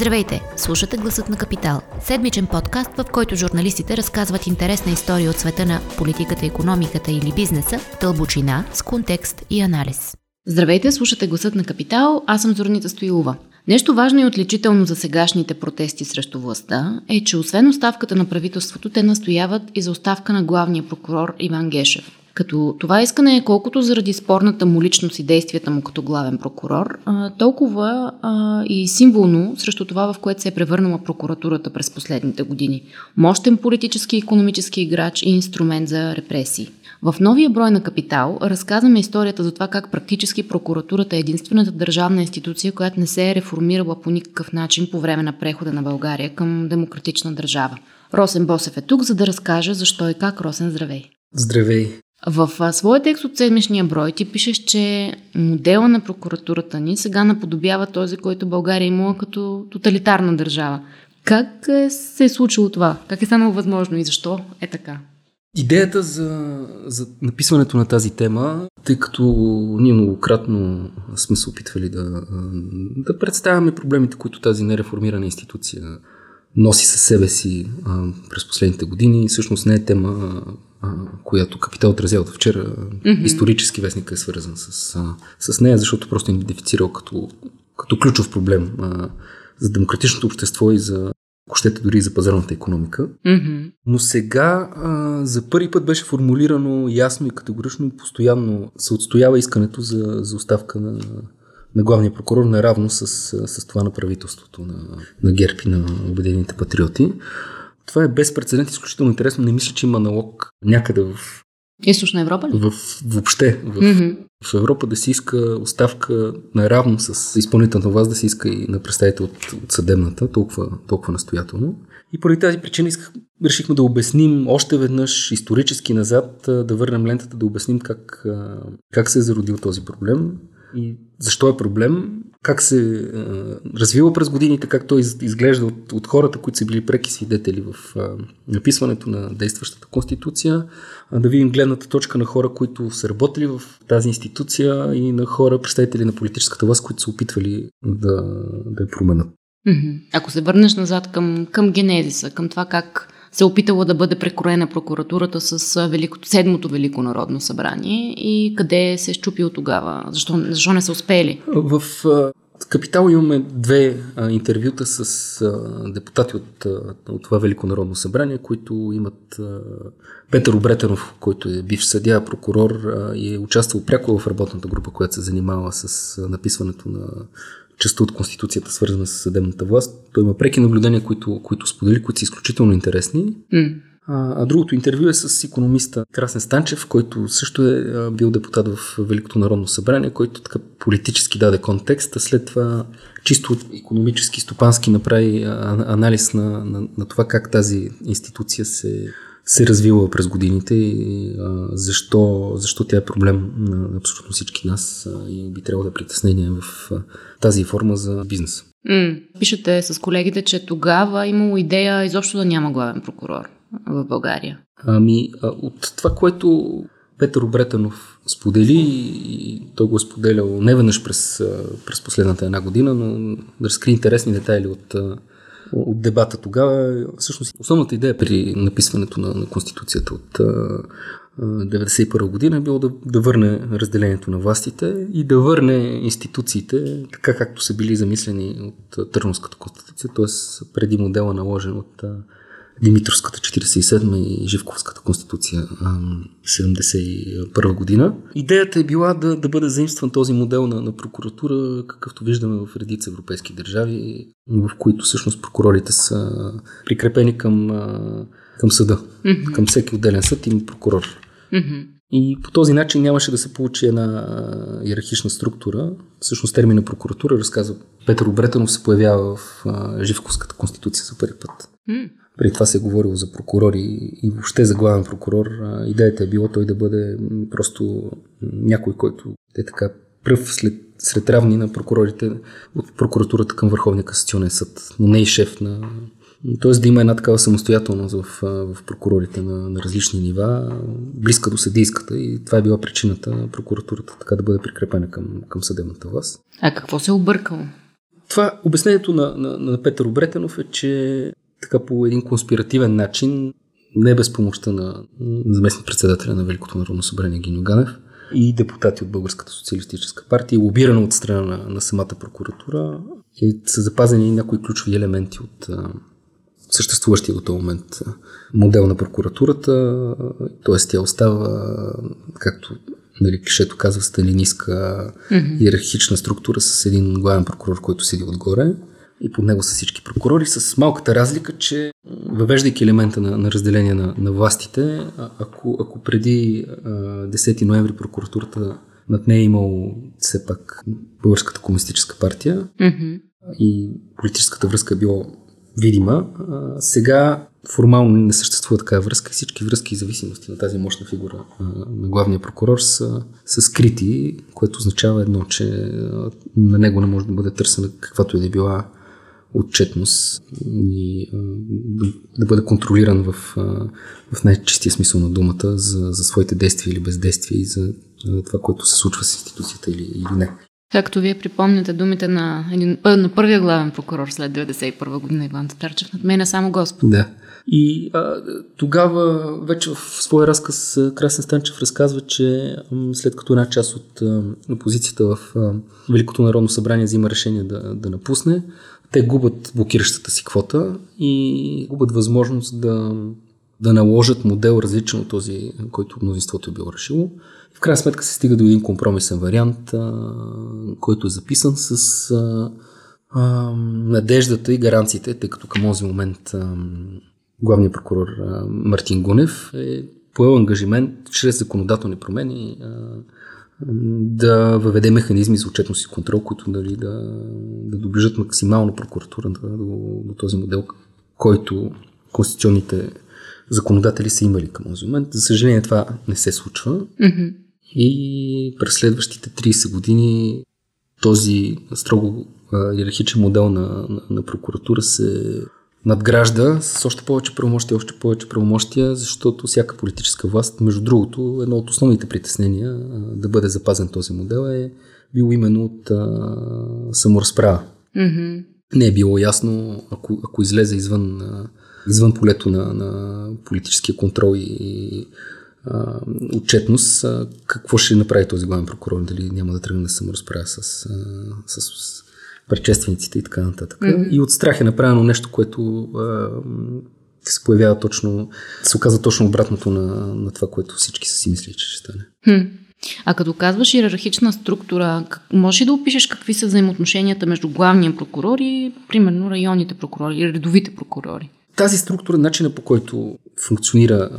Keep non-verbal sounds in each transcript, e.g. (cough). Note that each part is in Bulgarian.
Здравейте! Слушате Гласът на Капитал. Седмичен подкаст, в който журналистите разказват интересна история от света на политиката, економиката или бизнеса, дълбочина, с контекст и анализ. Здравейте, слушате Гласът на Капитал. Аз съм Зорнита Стоилова. Нещо важно и отличително за сегашните протести срещу властта е, че освен оставката на правителството, те настояват и за оставка на главния прокурор Иван Гешев. Като това искане е колкото заради спорната му личност и действията му като главен прокурор, толкова и символно срещу това, в което се е превърнала прокуратурата през последните години. Мощен политически и економически играч и инструмент за репресии. В новия брой на Капитал разказваме историята за това как практически прокуратурата е единствената държавна институция, която не се е реформирала по никакъв начин по време на прехода на България към демократична държава. Росен Босев е тук, за да разкаже защо и как Росен здравей. Здравей! В своя текст от седмичния брой ти пишеш, че модела на прокуратурата ни сега наподобява този, който България имала като тоталитарна държава. Как е, се е случило това? Как е станало възможно и защо е така? Идеята за, за написването на тази тема, тъй като ние многократно сме се опитвали да, да представяме проблемите, които тази нереформирана институция носи със себе си а, през последните години, всъщност не е тема която Капитал отразява вчера. Mm-hmm. Исторически вестник е свързан с, с нея, защото просто идентифицирал като, като ключов проблем а, за демократичното общество и за ако щете дори и за пазарната економика. Mm-hmm. Но сега а, за първи път беше формулирано ясно и категорично и постоянно се отстоява искането за, за оставка на, на главния прокурор наравно с, с това на правителството на, на ГЕРБ и на Обединените патриоти. Това е безпредседент, изключително интересно. Не мисля, че има налог някъде в Източна Европа ли? В, въобще. В, mm-hmm. в Европа да се иска оставка наравно с изпълнителната власт, да се иска и на представител от, от съдебната, толкова, толкова настоятелно. И поради тази причина исках, решихме да обясним още веднъж исторически назад, да върнем лентата, да обясним как, как се е зародил този проблем и защо е проблем, как се е, развива през годините, как той изглежда от, от хората, които са били преки свидетели в е, написването на действащата конституция, да видим гледната точка на хора, които са работили в тази институция и на хора, представители на политическата власт, които са опитвали да, да я променят. Ако се върнеш назад към, към генезиса, към това как се опитала да бъде прекроена прокуратурата с великото, седмото Велико народно събрание и къде се е щупил тогава? Защо, защо не са успели? В Капитал имаме две а, интервюта с а, депутати от, а, от това Велико народно събрание, които имат а, Петър Обретенов, който е бивш съдия, прокурор а, и е участвал пряко в работната група, която се занимава с а, написването на частта от Конституцията, свързана с съдебната власт. Той има преки наблюдения, които, които сподели, които са изключително интересни. Mm. А, а другото интервю е с економиста Красен Станчев, който също е бил депутат в Великото народно събрание, който така политически даде контекст, а след това чисто економически, стопански направи анализ на, на, на това как тази институция се се развила през годините и а, защо, защо тя е проблем на абсолютно всички нас а, и би трябвало да е притеснение в а, тази форма за бизнес. Mm. Пишете с колегите, че тогава имало идея изобщо да няма главен прокурор в България. Ами, а, от това, което Петър Обретанов сподели и той го е споделял не веднъж през, през последната една година, но да разкри интересни детайли от от дебата тогава. Всъщност, основната идея при написването на, на Конституцията от 1991 година е било да, да върне разделението на властите и да върне институциите така както са били замислени от Търновската конституция, т.е. преди модела наложен от Димитровската 47 и Живковската конституция 71 година. Идеята е била да, да бъде заимстван този модел на, на прокуратура, какъвто виждаме в редица европейски държави, в които всъщност прокурорите са прикрепени към, към съда. Mm-hmm. Към всеки отделен съд има прокурор. Mm-hmm. И по този начин нямаше да се получи една иерархична структура. Всъщност термина прокуратура, разказва Петър Обретанов, се появява в Живковската конституция за първи път. Mm. Преди това се е говорило за прокурори и въобще за главен прокурор. Идеята е било той да бъде просто някой, който е така пръв след, сред равни на прокурорите от прокуратурата към Върховния касационен съд, но не и шеф на... Тоест да има една такава самостоятелност в, в прокурорите на, на различни нива, близка до съдийската и това е била причината прокуратурата така да бъде прикрепена към, към съдебната власт. А какво се е объркало? Това обяснението на, на, на Петър Обретенов е, че така по един конспиративен начин, не без помощта на заместник председателя на Великото народно събрание Гиньо Ганев и депутати от Българската социалистическа партия, лобирано от страна на, на самата прокуратура, и са запазени някои ключови елементи от съществуващия до този момент модел на прокуратурата, т.е. тя остава, както нали, клишето казва, сталинистка mm-hmm. иерархична структура с един главен прокурор, който седи отгоре и под него са всички прокурори, с малката разлика, че въвеждайки елемента на, на разделение на, на властите, ако, ако преди а, 10 ноември прокуратурата над нея е имало все пак Българската комунистическа партия mm-hmm. и политическата връзка е било видима. А, сега формално не съществува такава връзка и всички връзки и зависимости на тази мощна фигура а, на главния прокурор са, са скрити, което означава едно, че на него не може да бъде търсена каквато и да е била отчетност и а, да, бъде контролиран в, а, в най-чистия смисъл на думата за, за своите действия или бездействия и за а, това, което се случва с институцията или, или не. Както вие припомняте думите на, един, на първия главен прокурор след 1991 година Иван Татарчев, над мен е само Господ. Да. И а, тогава вече в своя разказ Красен Станчев разказва, че след като една част от а, опозицията в а, Великото народно събрание взима решение да, да напусне, те губят блокиращата си квота и губят възможност да, да наложат модел различен от този, който мнозинството е било решило. В крайна сметка се стига до един компромисен вариант, а, който е записан с а, а, надеждата и гаранциите, тъй като към този момент а, главният прокурор а, Мартин Гунев е поел ангажимент чрез законодателни промени а, да въведе механизми за отчетност и контрол, които дали, да, да доближат максимално прокуратурата до, до този модел, който конституционните законодатели са имали към този момент. За съжаление това не се случва. Mm-hmm. И през следващите 30 години този строго иерархичен модел на, на, на прокуратура се надгражда с още повече правомощия, още повече правомощия, защото всяка политическа власт, между другото, едно от основните притеснения да бъде запазен този модел е било именно от а, саморазправа. Mm-hmm. Не е било ясно, ако, ако излезе извън, извън полето на, на политическия контрол и а, отчетност, а, какво ще направи този главен прокурор, дали няма да тръгне да саморазправя с, а, с, с предшествениците и така нататък. Mm-hmm. И от страх е направено нещо, което а, се появява точно, се оказа точно обратното на, на това, което всички са си мислили, че ще стане. Хм. А като казваш иерархична структура, можеш ли да опишеш какви са взаимоотношенията между главния прокурор и, примерно, районните прокурори или редовите прокурори? Тази структура, начина по който функционира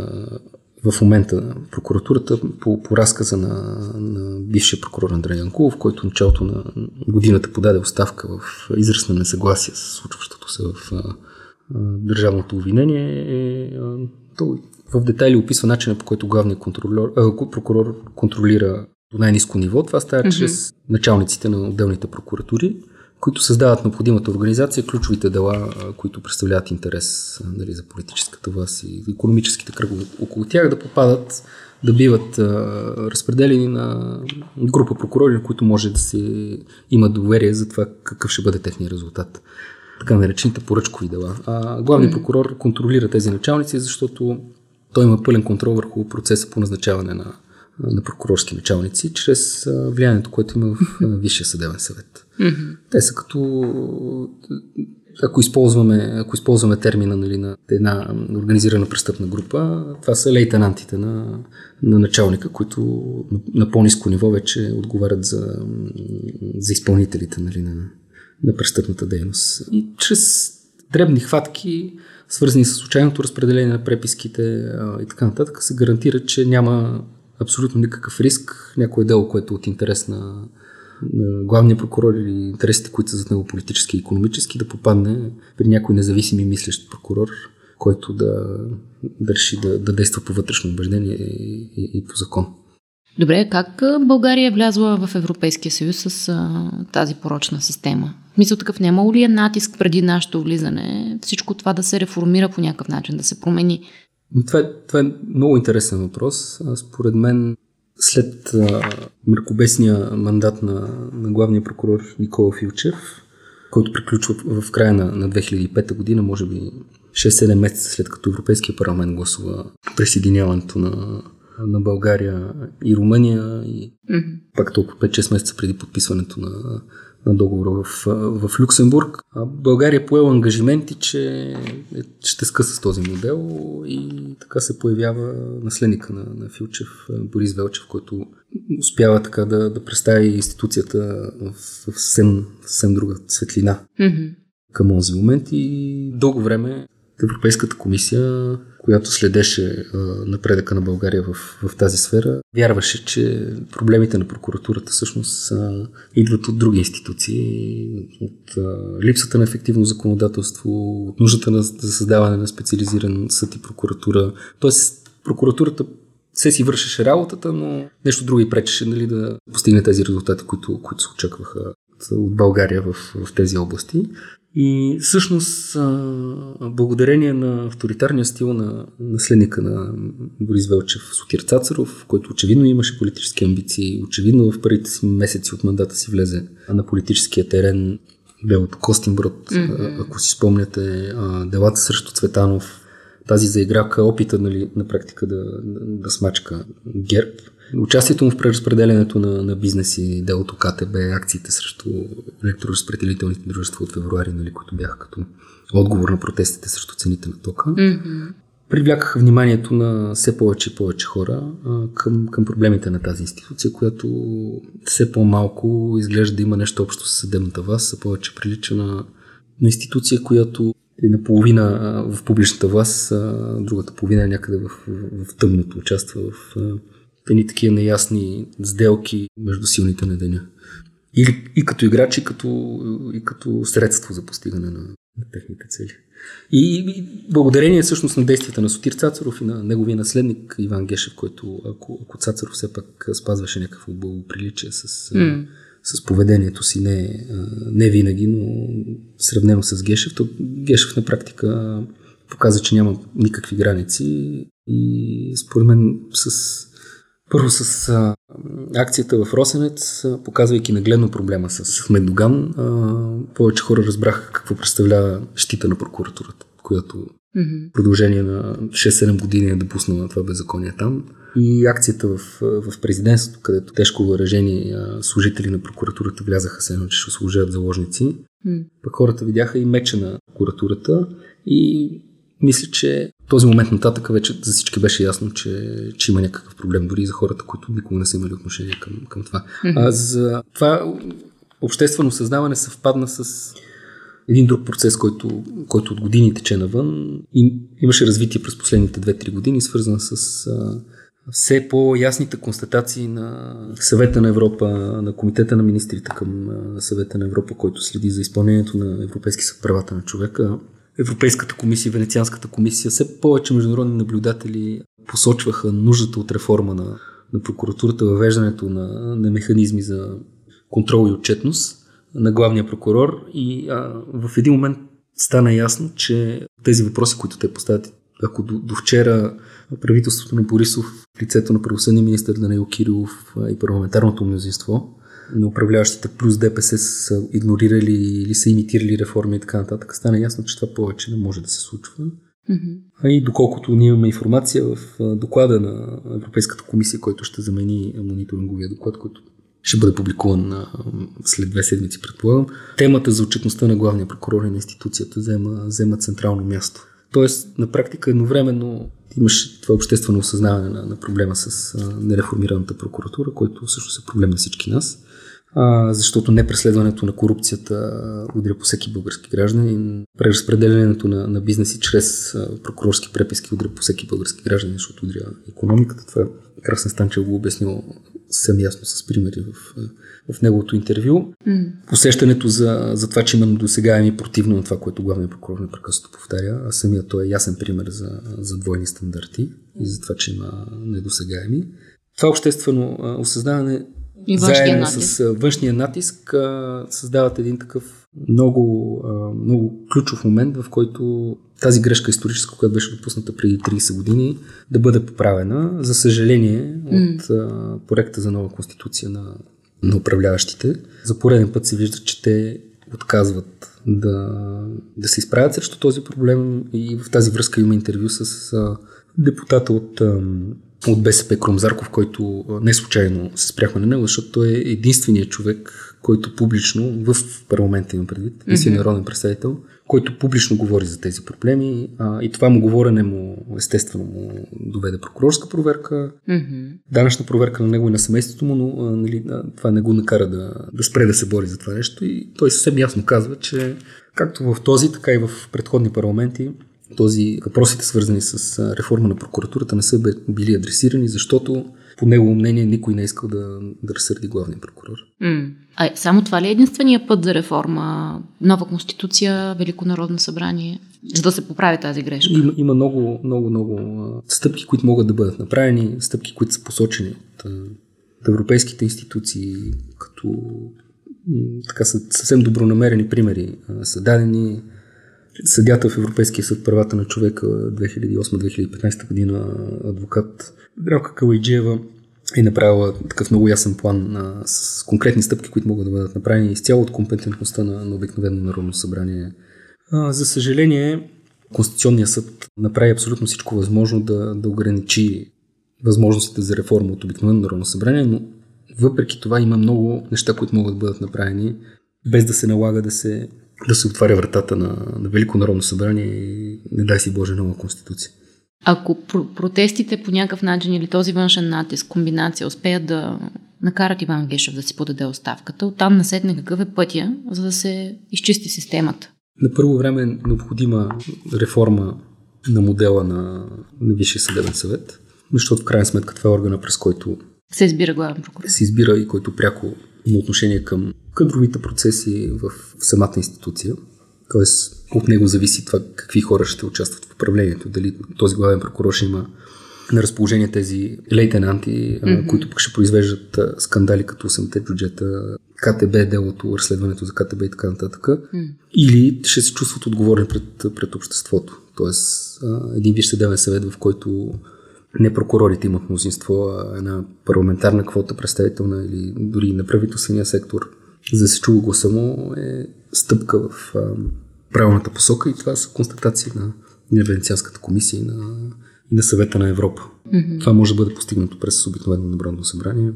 в момента прокуратурата по, по разказа на, на бившия прокурор Андрей Янкулов, който началото на годината подаде оставка в израз на несъгласие с случващото се в а, а, държавното обвинение, е, а, той в детайли описва начина по който главният контролер, а, прокурор контролира до най-низко ниво. Това става mm-hmm. чрез началниците на отделните прокуратури които създават необходимата организация, ключовите дела, които представляват интерес нали, за политическата власт и економическите кръгове около тях, да попадат, да биват а, разпределени на група прокурори, на които може да се има доверие за това какъв ще бъде техния резултат. Така наречените поръчкови дела. А главният прокурор контролира тези началници, защото той има пълен контрол върху процеса по назначаване на на прокурорски началници, чрез влиянието, което има в (laughs) Висшия съдебен съвет. Те са като ако използваме, ако използваме термина нали, на една организирана престъпна група, това са лейтенантите на, на началника, които на, на по-низко ниво вече отговарят за, за изпълнителите нали, на, на престъпната дейност. И чрез дребни хватки, свързани с случайното разпределение на преписките а, и така нататък, се гарантира, че няма абсолютно никакъв риск някое дело, което е от интерес на, главния прокурор или интересите, които са за него политически и економически, да попадне при някой независим и мислещ прокурор, който да, реши да, да действа по вътрешно убеждение и, и, и по закон. Добре, как България е влязла в Европейския съюз с а, тази порочна система? Мисля такъв, няма ли е натиск преди нашето влизане всичко това да се реформира по някакъв начин, да се промени това е, това е много интересен въпрос. Според мен, след а, мракобесния мандат на, на главния прокурор Никола Филчев, който приключва в края на, на 2005 година, може би 6-7 месеца след като Европейския парламент гласува присъединяването на, на България и Румъния и mm-hmm. пак толкова 5-6 месеца преди подписването на, на договора в, в Люксембург. България поела ангажименти, че ще скъса с този модел и така се появява наследника на, на Филчев, Борис Велчев, който успява така да, да представи институцията в, в съвсем, съвсем друга светлина mm-hmm. към този момент и дълго време Европейската комисия, която следеше а, напредъка на България в, в тази сфера, вярваше, че проблемите на прокуратурата всъщност а, идват от други институции, от а, липсата на ефективно законодателство, от нуждата на, за създаване на специализиран съд и прокуратура. Тоест, прокуратурата се си вършеше работата, но нещо друго и пречеше нали, да постигне тези резултати, които, които се очакваха от България в, в тези области. И всъщност, благодарение на авторитарния стил на наследника на Борис Велчев, Сотир Цацаров, който очевидно имаше политически амбиции, очевидно в първите си месеци от мандата си влезе на политическия терен, бе от Костинброд, mm-hmm. ако си спомняте, делата срещу Цветанов, тази заиграка, опита нали, на практика да, да, смачка ГЕРБ. Участието му в преразпределянето на, на бизнеси, делото КТБ, акциите срещу електроразпределителните дружества от февруари, нали, които бяха като отговор на протестите срещу цените на тока, mm-hmm. привлякаха вниманието на все повече и повече хора а, към, към проблемите на тази институция, която все по-малко изглежда да има нещо общо с съдебната власт, а повече прилича на, на институция, която наполовина в публичната власт, а другата половина някъде в, в, в тъмното, участва в едни такива неясни сделки между силните на деня. И, и като играч, и като, и като средство за постигане на, на техните цели. И, и благодарение всъщност на действията на Сотир Цацаров и на неговия наследник Иван Гешев, който ако, ако Цацаров все пак спазваше някакво благоприличие с, mm. С поведението си, не, не винаги, но сравнено с Гешев, то Гешев на практика показа, че няма никакви граници и според мен с първо с а, акцията в Росенец, показвайки нагледно проблема с Медоган, повече хора разбраха какво представлява щита на прокуратурата, която mm-hmm. продължение на 6-7 години е допуснала това беззаконие там. И акцията в, в президентството, където тежко въоръжени служители на прокуратурата влязаха се едно, че ще служат заложници. Mm. Пък хората видяха и меча на прокуратурата и мисля, че този момент нататък вече за всички беше ясно, че, че има някакъв проблем, дори за хората, които никога не са имали отношение към, към това. Mm-hmm. А за това обществено съзнаване съвпадна с един друг процес, който, който от години тече навън. И имаше развитие през последните 2-3 години, свързан с а, все по-ясните констатации на Съвета на Европа, на Комитета на министрите към Съвета на Европа, който следи за изпълнението на Европейски съд правата на човека Европейската комисия, Венецианската комисия, все повече международни наблюдатели посочваха нуждата от реформа на, на прокуратурата, въвеждането на, на механизми за контрол и отчетност на главния прокурор и а, в един момент стана ясно, че тези въпроси, които те поставят, ако до, до вчера правителството на Борисов, лицето на правосъдния министър Данаил Кирилов и парламентарното мнозинство на управляващите плюс ДПС са игнорирали или са имитирали реформи и така нататък, стана ясно, че това повече не може да се случва. Mm-hmm. А и доколкото ние имаме информация в доклада на Европейската комисия, който ще замени мониторинговия доклад, който ще бъде публикуван след две седмици, предполагам. Темата за отчетността на главния прокурор и на институцията взема, взема централно място. Тоест, на практика едновременно имаше това обществено осъзнаване на, на проблема с а, нереформираната прокуратура, който всъщност е проблем на всички нас а, защото непреследването на корупцията удря по всеки български гражданин. Преразпределянето на, на бизнеси чрез а, прокурорски преписки удря по всеки български гражданин, защото удря економиката. Това Красен Станчев го обяснил съвсем ясно с примери в, в неговото интервю. Mm. Усещането за, за това, че има недосегаеми противно на това, което главният прокурор непрекъснато повтаря, а самия той е ясен пример за, за двойни стандарти и за това, че има недосегаеми. Това обществено осъзнаване и заедно натиск. с външния натиск създават един такъв много, много ключов момент, в който тази грешка историческа, която беше допусната преди 30 години, да бъде поправена. За съжаление, от mm. проекта за нова конституция на, на управляващите, за пореден път се вижда, че те отказват да, да се изправят срещу този проблем и в тази връзка има интервю с депутата от, от БСП Кромзарков, който не случайно се спряхме на него, защото той е единственият човек, който публично в парламента има предвид, mm-hmm. народен представител, който публично говори за тези проблеми а, и това му говорене му естествено му доведе прокурорска проверка, mm-hmm. данъчна проверка на него и на семейството му, но а, нали, това не го накара да, да спре да се бори за това нещо и той съвсем ясно казва, че както в този, така и в предходни парламенти този въпросите свързани с реформа на прокуратурата не са били адресирани, защото по негово мнение никой не е искал да, да разсърди главния прокурор. Mm. А само това ли е единствения път за реформа? Нова конституция, Велико народно събрание, за да се поправи тази грешка? Има, има много, много, много стъпки, които могат да бъдат направени, стъпки, които са посочени от, от европейските институции, като така са съвсем добронамерени примери са дадени. Съдята в Европейския съд правата на човека 2008-2015 година адвокат Дралка Калайджиева е направила такъв много ясен план а, с конкретни стъпки, които могат да бъдат направени изцяло от компетентността на, на обикновено Народно събрание. А, за съжаление, Конституционният съд направи абсолютно всичко възможно да, да ограничи възможностите за реформа от обикновено Народно събрание, но въпреки това има много неща, които могат да бъдат направени, без да се налага да се, да се отваря вратата на, на Велико Народно събрание и не дай си Боже нова конституция. Ако протестите по някакъв начин или този външен натиск, комбинация, успеят да накарат Иван Гешев да си подаде оставката, оттам насетне какъв е пътя, за да се изчисти системата? На първо време е необходима реформа на модела на, на Висшия съдебен съвет, защото в крайна сметка това е органа, през който се избира главен прокурор. Се избира и който пряко има отношение към кадровите процеси в самата институция. Тоест, от него зависи това какви хора ще участват в управлението. Дали този главен прокурор ще има на разположение тези лейтенанти, mm-hmm. които пък ще произвеждат скандали като 8-те бюджета, КТБ, делото, разследването за КТБ и така нататък. Mm. Или ще се чувстват отговорни пред, пред обществото. Тоест, един виж съдебен съвет, в който не прокурорите имат мнозинство, а една парламентарна квота представителна или дори на правителствения сектор, за да се чува гласа му е стъпка в правилната посока и това са констатации на, на Венецианската комисия и на, и на съвета на Европа. Mm-hmm. Това може да бъде постигнато през обикновено Народно събрание.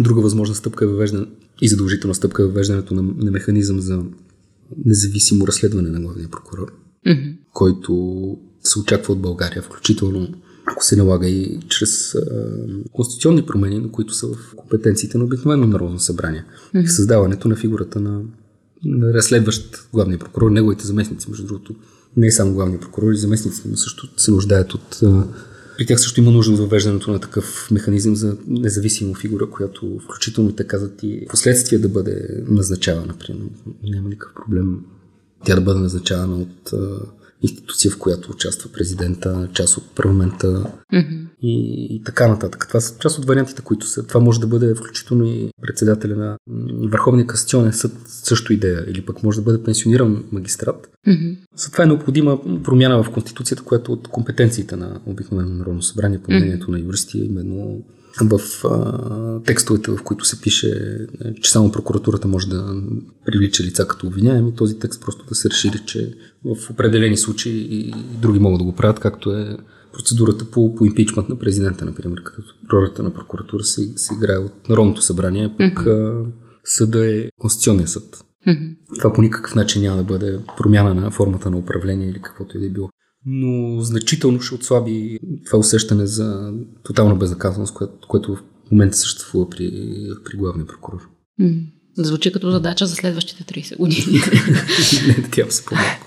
Друга възможна стъпка е въвеждане и задължителна стъпка е въвеждането на, на механизъм за независимо разследване на главния прокурор, mm-hmm. който се очаква от България, включително ако се налага и чрез а, конституционни промени, които са в компетенциите на обикновено Народно събрание. Mm-hmm. Създаването на фигурата на разследващ главния прокурор, неговите заместници, между другото, не само главния прокурор, и заместниците му също се нуждаят от. При тях също има нужда от въвеждането на такъв механизъм за независима фигура, която включително те казват и последствие да бъде назначавана. Примерно. Няма никакъв проблем тя да бъде назначавана от институция, в която участва президента, част от парламента mm-hmm. и, и така нататък. Това са част от вариантите, които са. Това може да бъде включително и председателя на Върховния касационен съд, също идея, или пък може да бъде пенсиониран магистрат. Mm-hmm. За това е необходима промяна в Конституцията, която от компетенциите на обикновено Народно събрание, по мнението mm-hmm. на юристи, именно в а, текстовете, в които се пише, че само прокуратурата може да привлича лица като обвиняеми, този текст просто да се разшири, че в определени случаи и други могат да го правят, както е процедурата по, по импичмент на президента, например, като ролята на прокуратура се, се играе от Народното събрание, пък mm-hmm. съда е Конституционния съд. Mm-hmm. Това по никакъв начин няма да бъде промяна на формата на управление или каквото и да е било но значително ще отслаби това усещане за тотална безнаказаност, което, което в момента съществува при, при главния прокурор. Mm. Звучи като задача за следващите 30 години. (laughs) Не, надявам се по-малко.